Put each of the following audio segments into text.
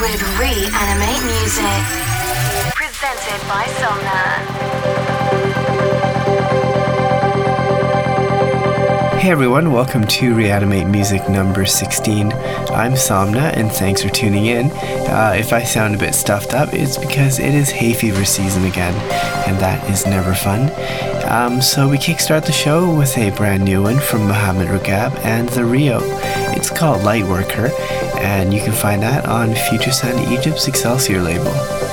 with Reanimate Music. Presented by Somna. Hey everyone, welcome to Reanimate Music number 16. I'm Somna and thanks for tuning in. Uh, if I sound a bit stuffed up, it's because it is hay fever season again, and that is never fun. Um, so we kickstart the show with a brand new one from Mohammed Ragab and The Rio. It's called Lightworker, and you can find that on Future Sound Egypt's Excelsior label.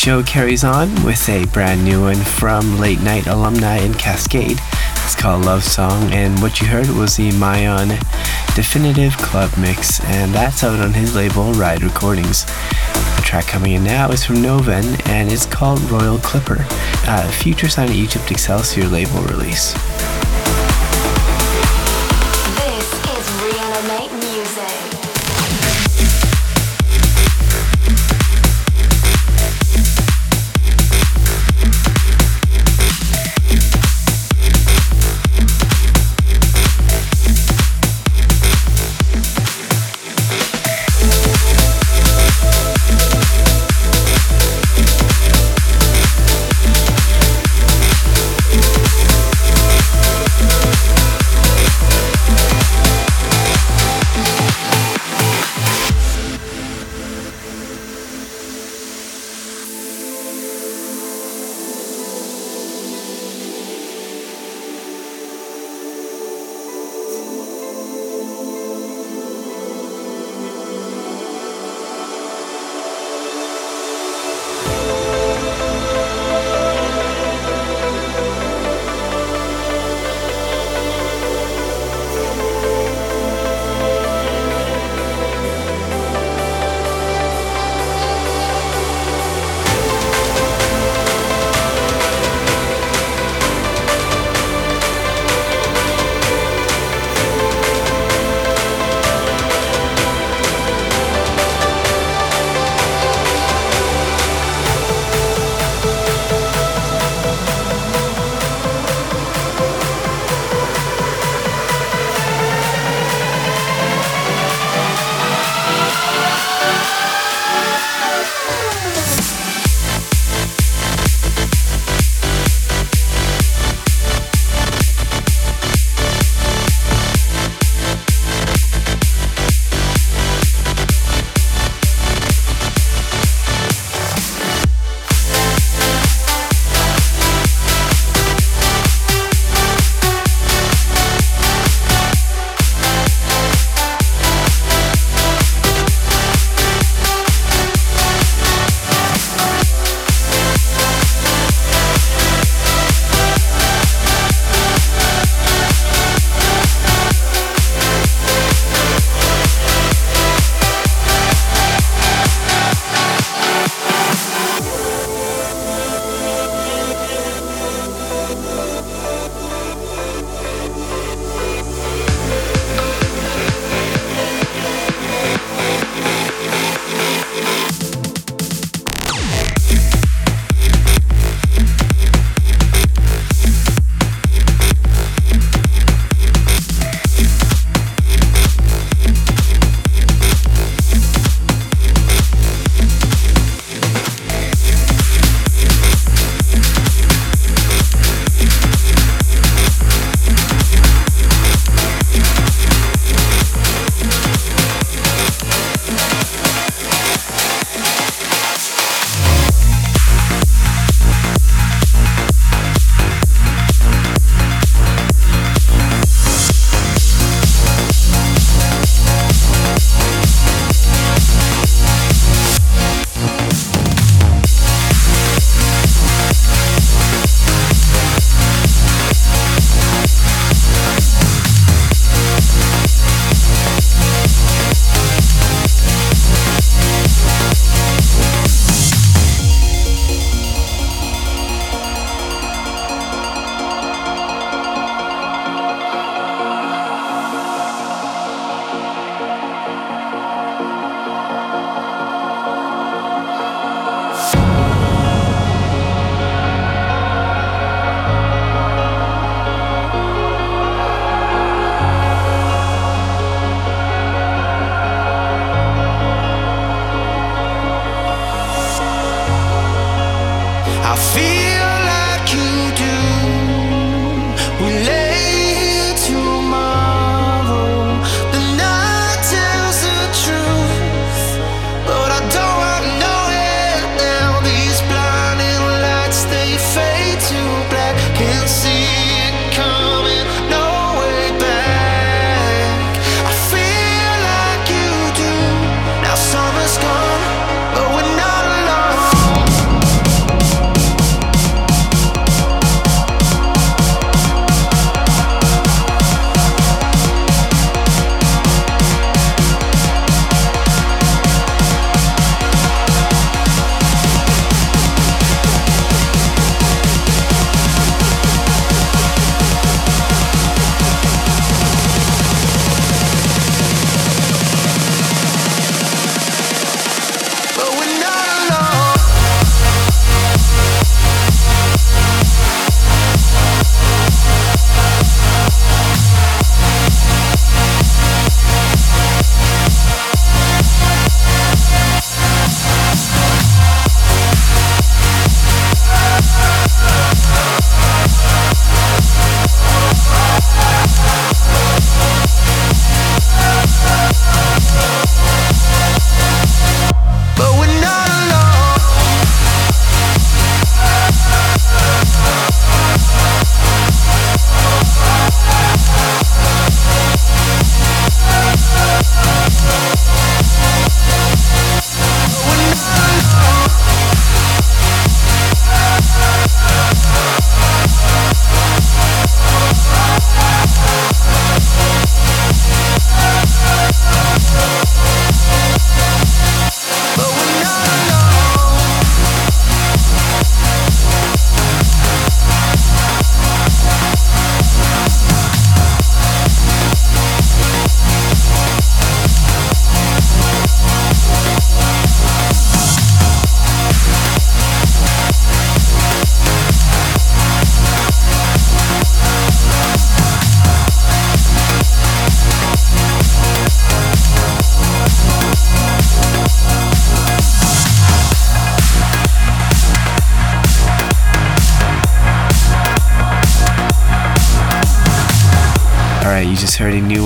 Show carries on with a brand new one from late night alumni in Cascade. It's called Love Song, and what you heard was the Mayon Definitive Club Mix, and that's out on his label Ride Recordings. The track coming in now is from Noven, and it's called Royal Clipper, a future Sound of Egypt Excelsior label release.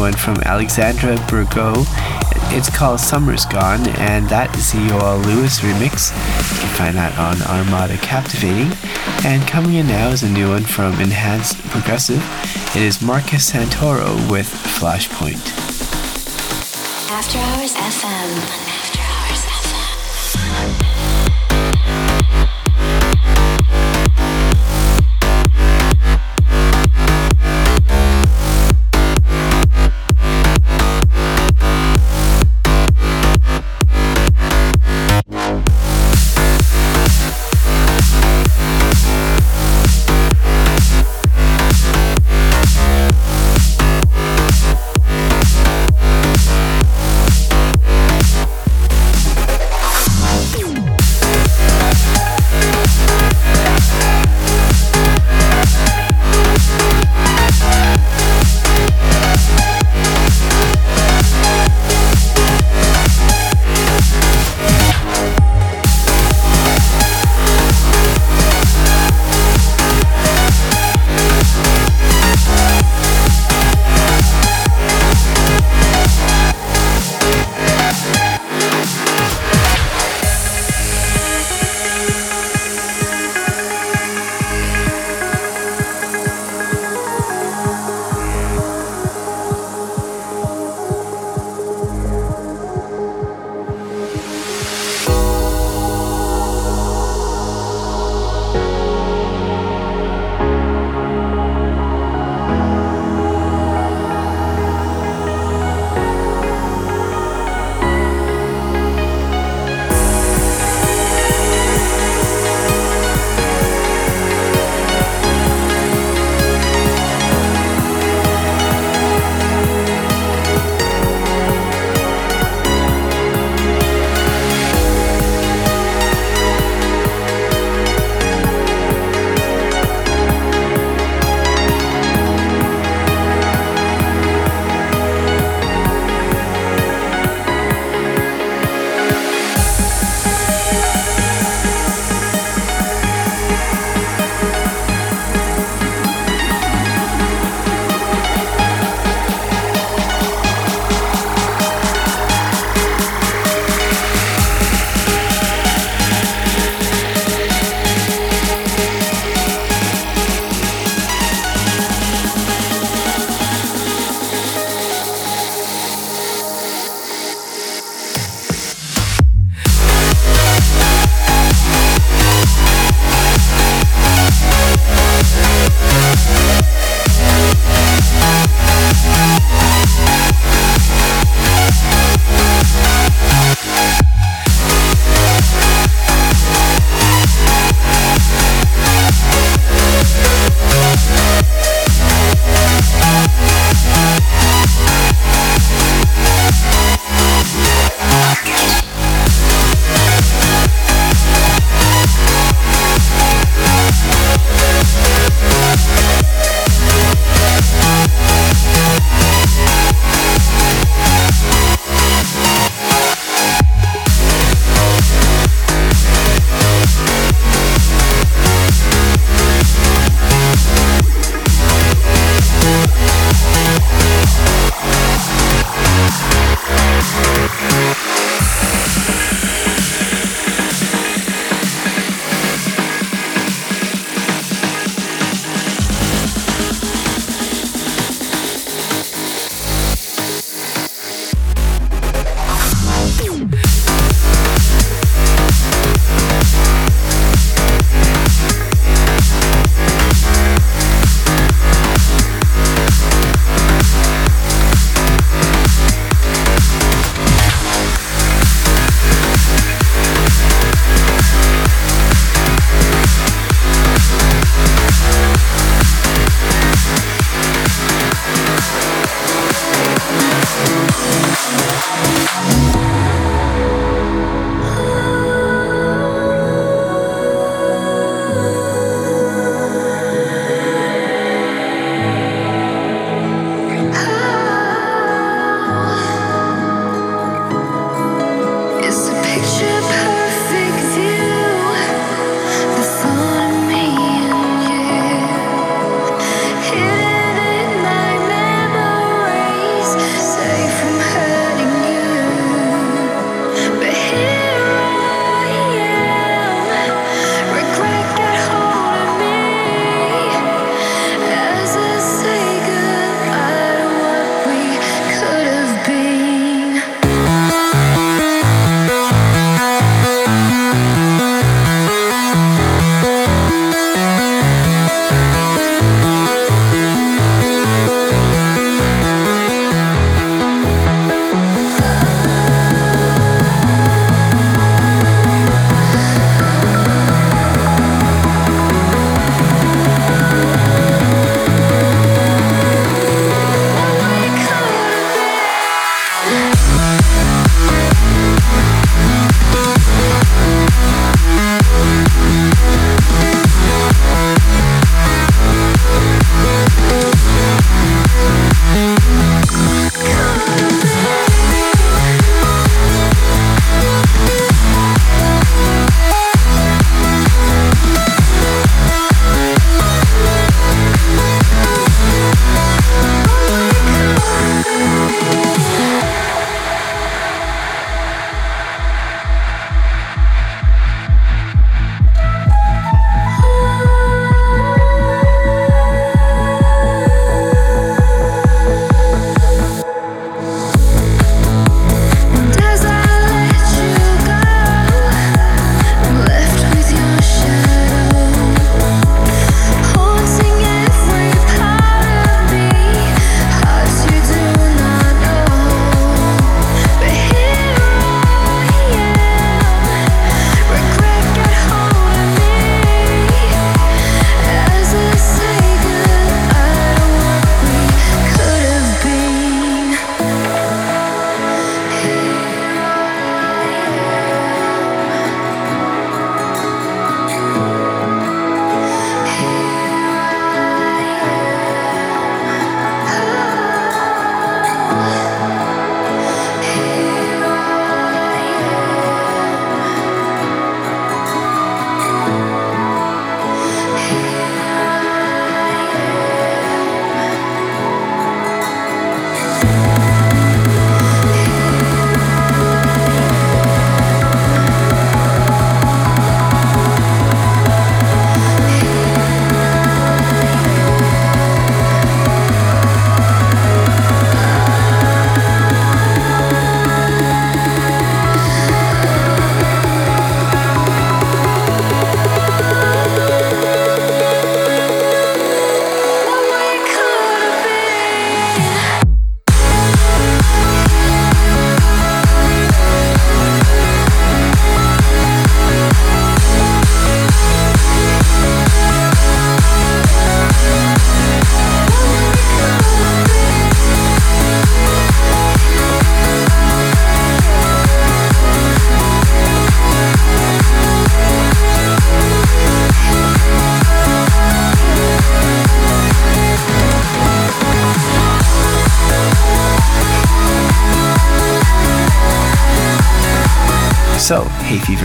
One from Alexandra Burgo. It's called Summer's Gone, and that is the Yoel Lewis remix. You can find that on Armada Captivating. And coming in now is a new one from Enhanced Progressive. It is Marcus Santoro with Flashpoint. After Hours FM.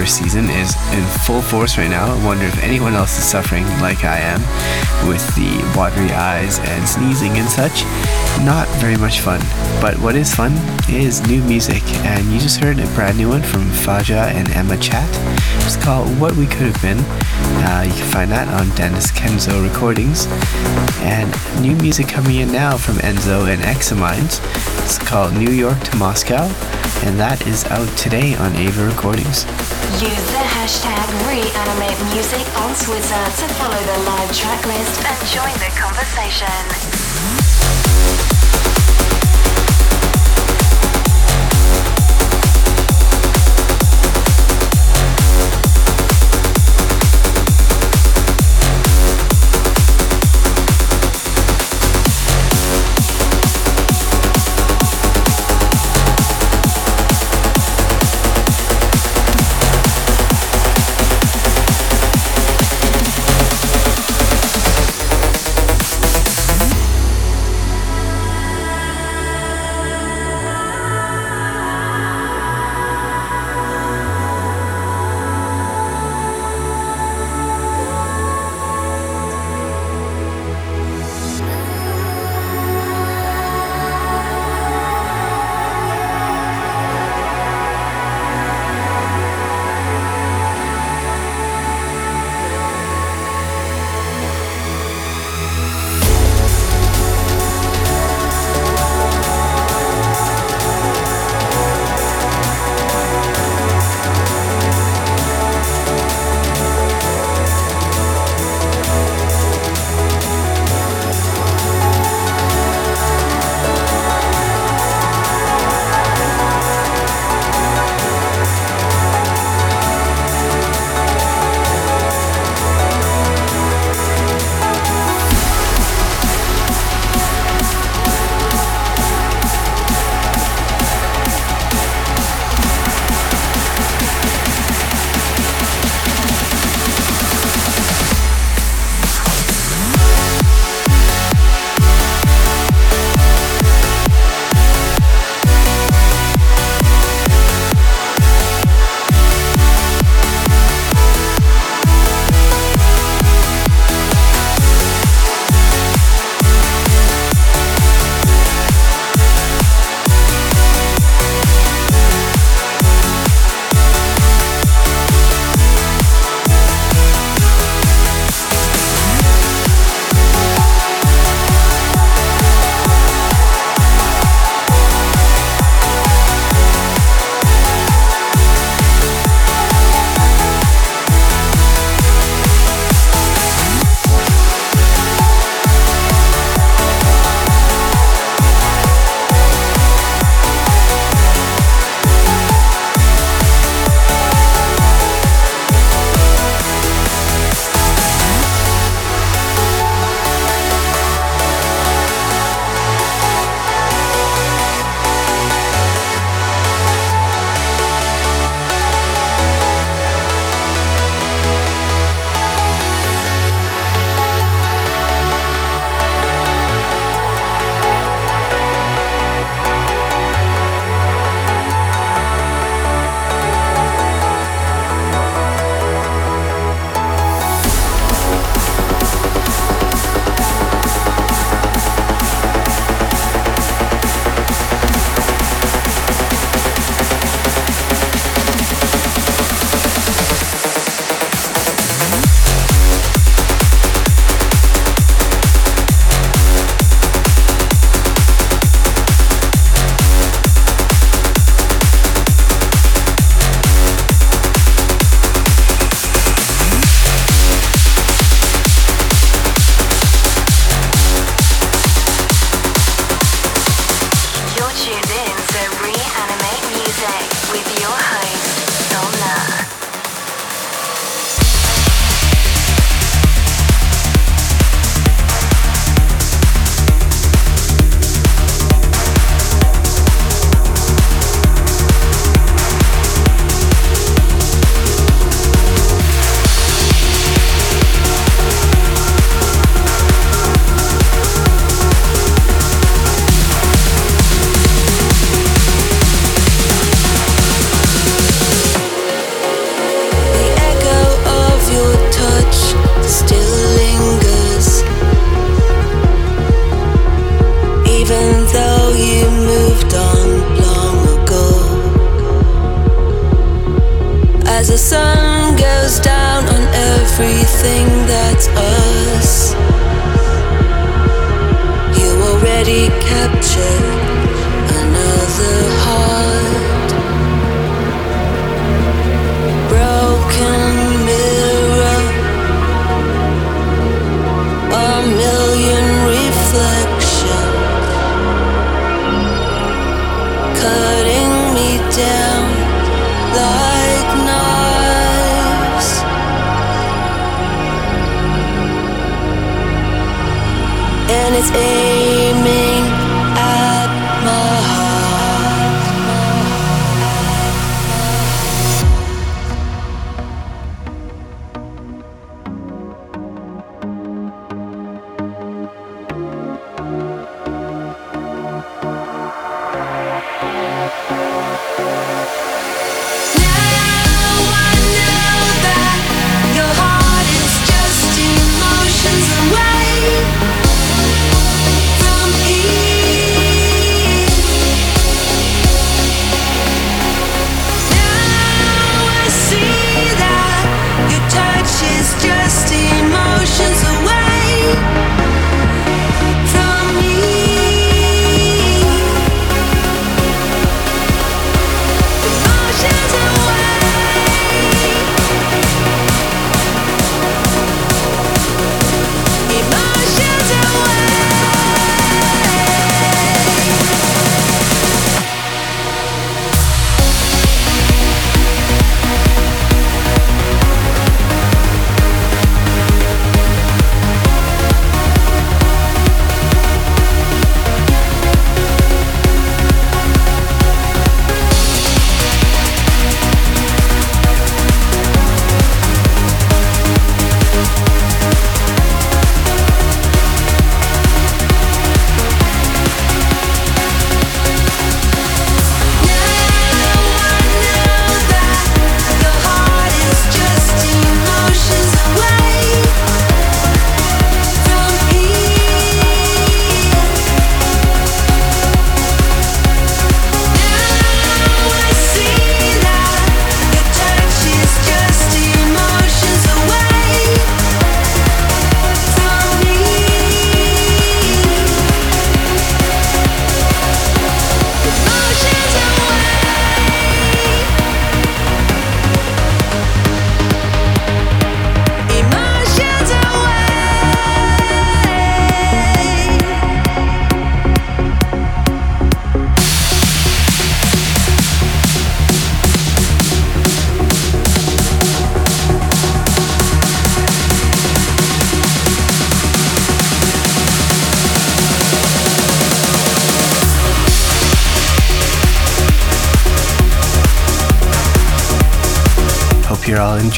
Season is in full force right now. I wonder if anyone else is suffering like I am with the watery eyes and sneezing and such. Not very much fun. But what is fun is new music, and you just heard a brand new one from Faja and Emma Chat. It's called What We Could Have Been. Uh, you can find that on Denis Kenzo Recordings. And new music coming in now from Enzo and Examines. It's called New York to Moscow, and that is out today on Ava Recordings. Use the hashtag ReanimateMusic on Twitter to follow the live track list and join the conversation.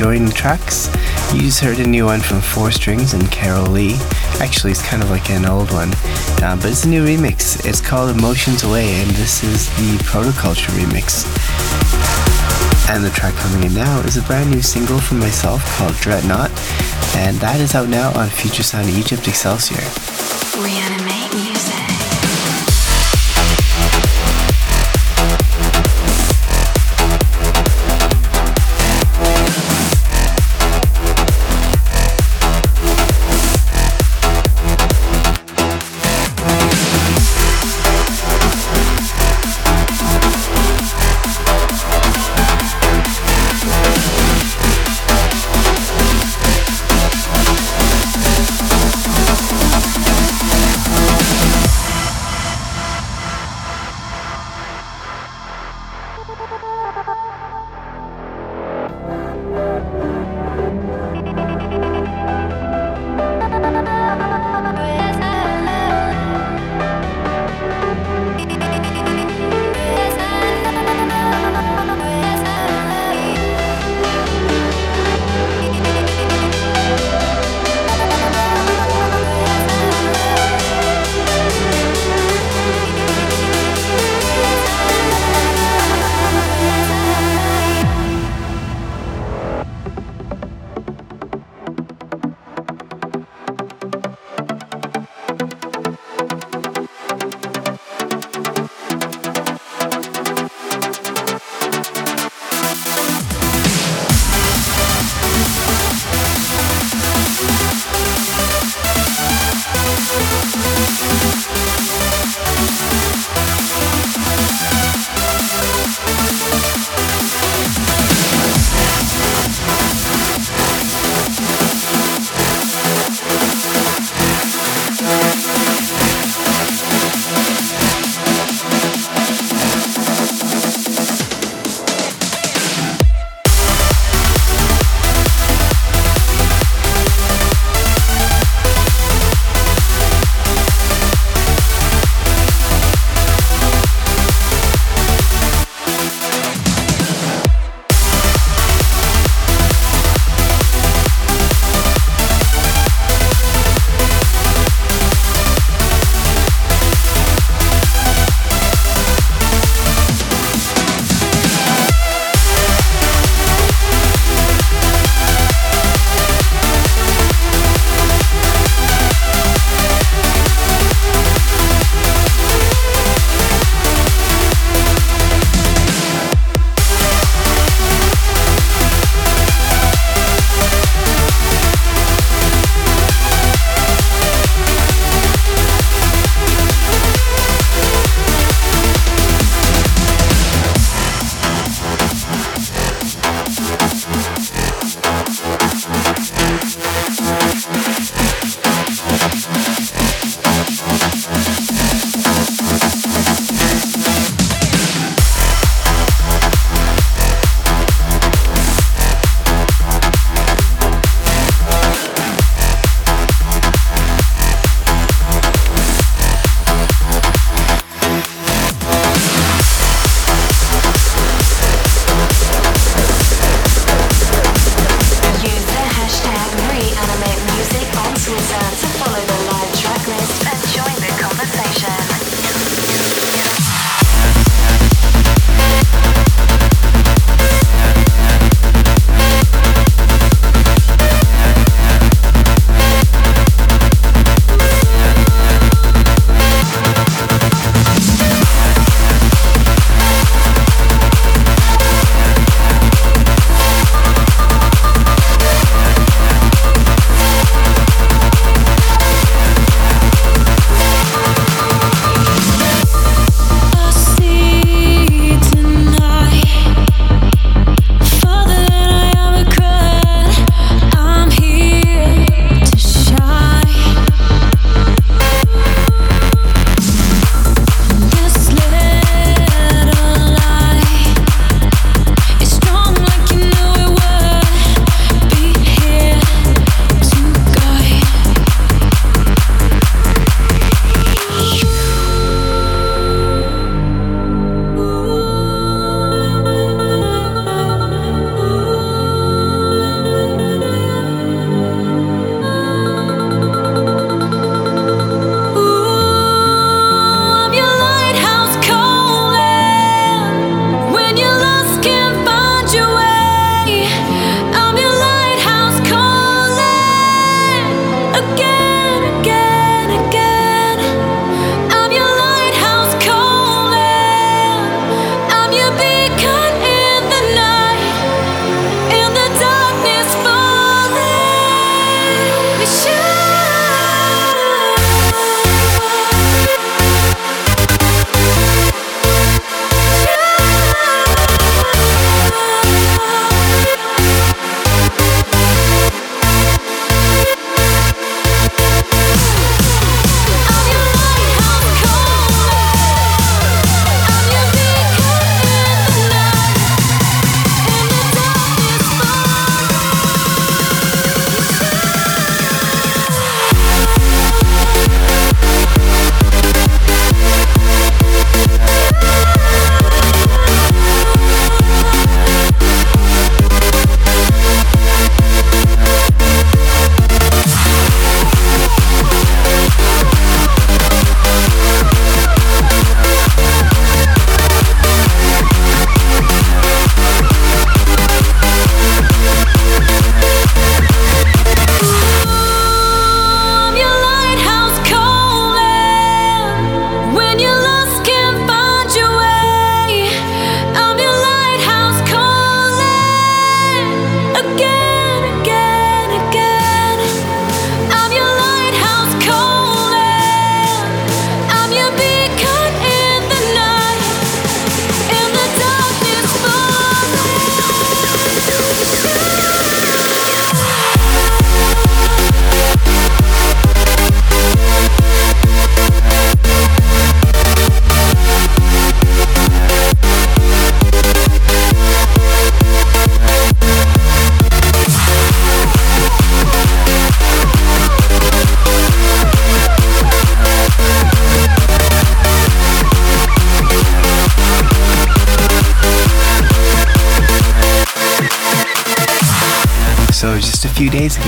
The tracks. You just heard a new one from Four Strings and Carol Lee. Actually, it's kind of like an old one, uh, but it's a new remix. It's called Emotions Away, and this is the Protoculture remix. And the track coming in now is a brand new single from myself called Dreadnought, and that is out now on Future Sound Egypt Excelsior.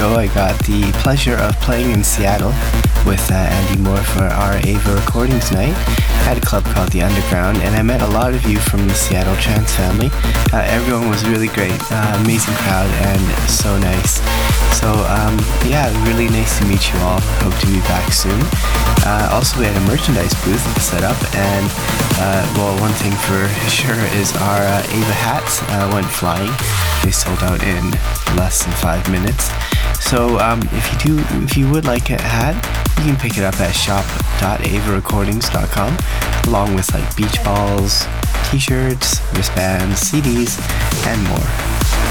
Ago, I got the pleasure of playing in Seattle with uh, Andy Moore for our Ava Recordings night at a club called The Underground, and I met a lot of you from the Seattle Trance family. Uh, everyone was really great, uh, amazing crowd, and so nice. So, um, yeah, really nice to meet you all. Hope to be back soon. Uh, also, we had a merchandise booth set up, and uh, well, one thing for sure is our uh, Ava hats went flying. They sold out in less than five minutes. So um, if you do, if you would like a hat, you can pick it up at shop.avarecordings.com, along with like beach balls, t-shirts, wristbands, CDs, and more.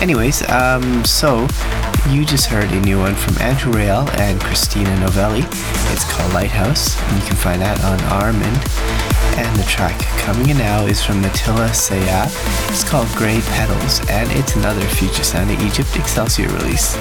Anyways, um, so you just heard a new one from Andrew Rayel and Christina Novelli. It's called Lighthouse, and you can find that on Armind. And the track coming in now is from Mattila Saya. It's called Grey Petals, and it's another Future Sound of Egypt Excelsior release.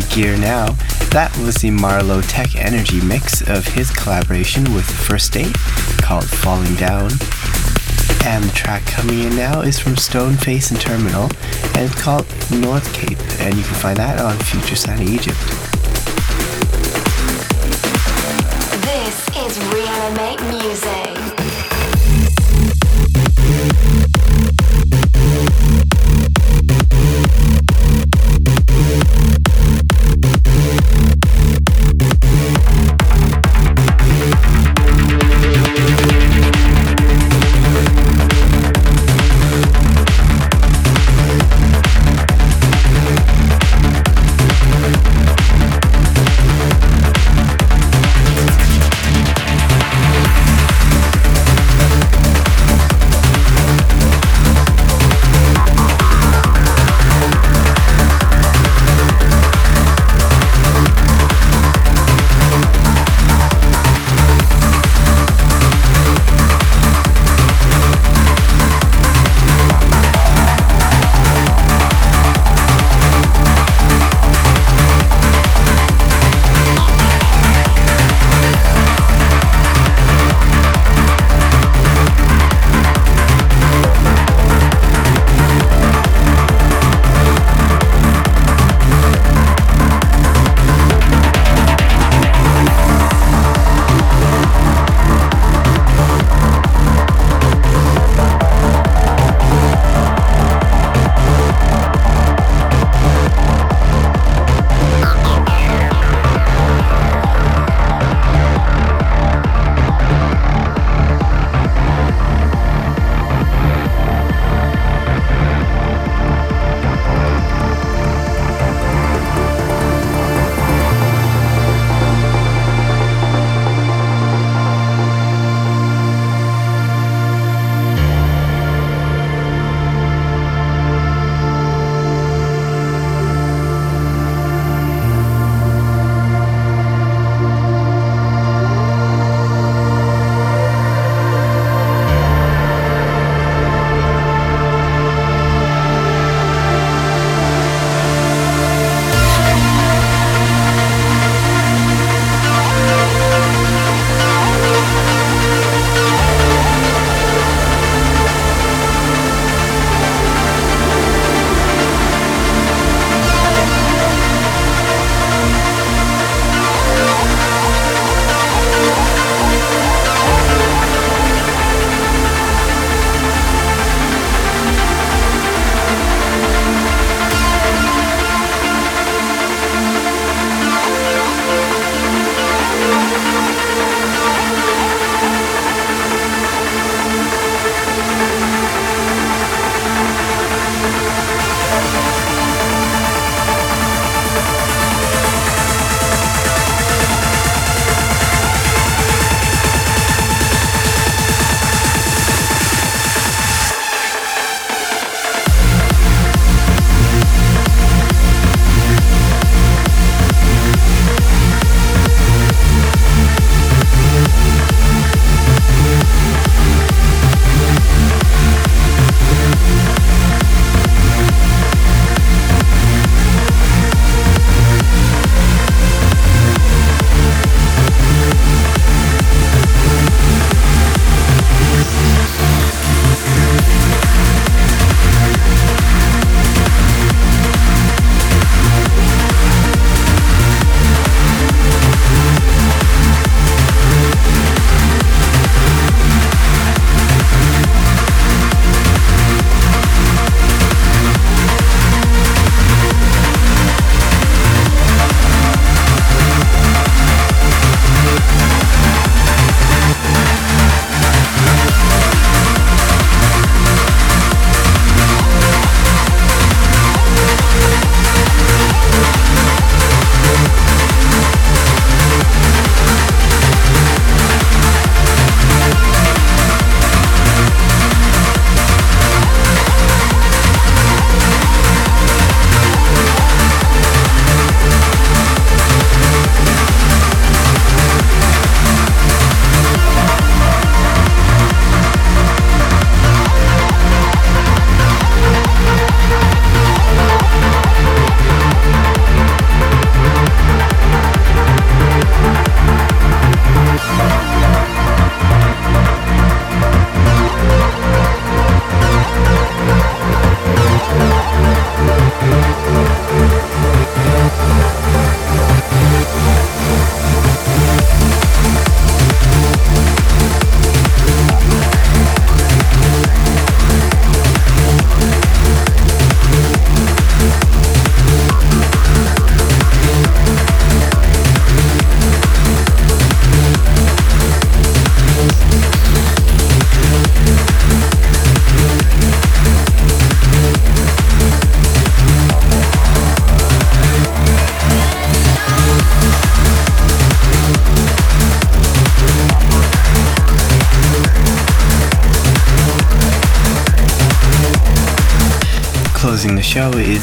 Gear now. That was the Marlo Tech Energy mix of his collaboration with First State called Falling Down. And the track coming in now is from Stoneface and Terminal, and it's called North Cape, and you can find that on Future Sound Egypt.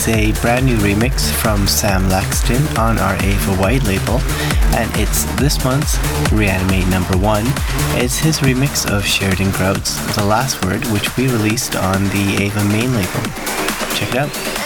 Is a brand new remix from Sam Laxton on our Ava White label, and it's this month's Reanimate number one. It's his remix of Sheridan Grout's The Last Word, which we released on the Ava main label. Check it out.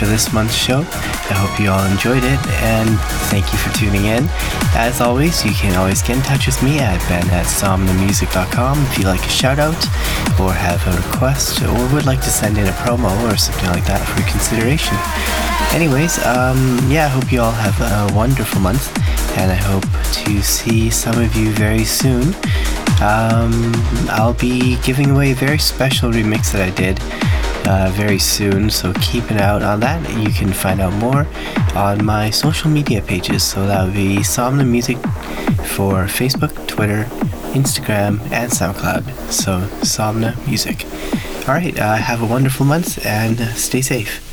For this month's show. I hope you all enjoyed it and thank you for tuning in. As always, you can always get in touch with me at ben at somnamusic.com if you like a shout out or have a request or would like to send in a promo or something like that for consideration. Anyways, um, yeah, I hope you all have a wonderful month and I hope to see some of you very soon. Um, I'll be giving away a very special remix that I did uh, very soon. So keep an eye out on that. You can find out more on my social media pages. So that would be Somna Music for Facebook, Twitter, Instagram, and SoundCloud. So Somna Music. All right. Uh, have a wonderful month and stay safe.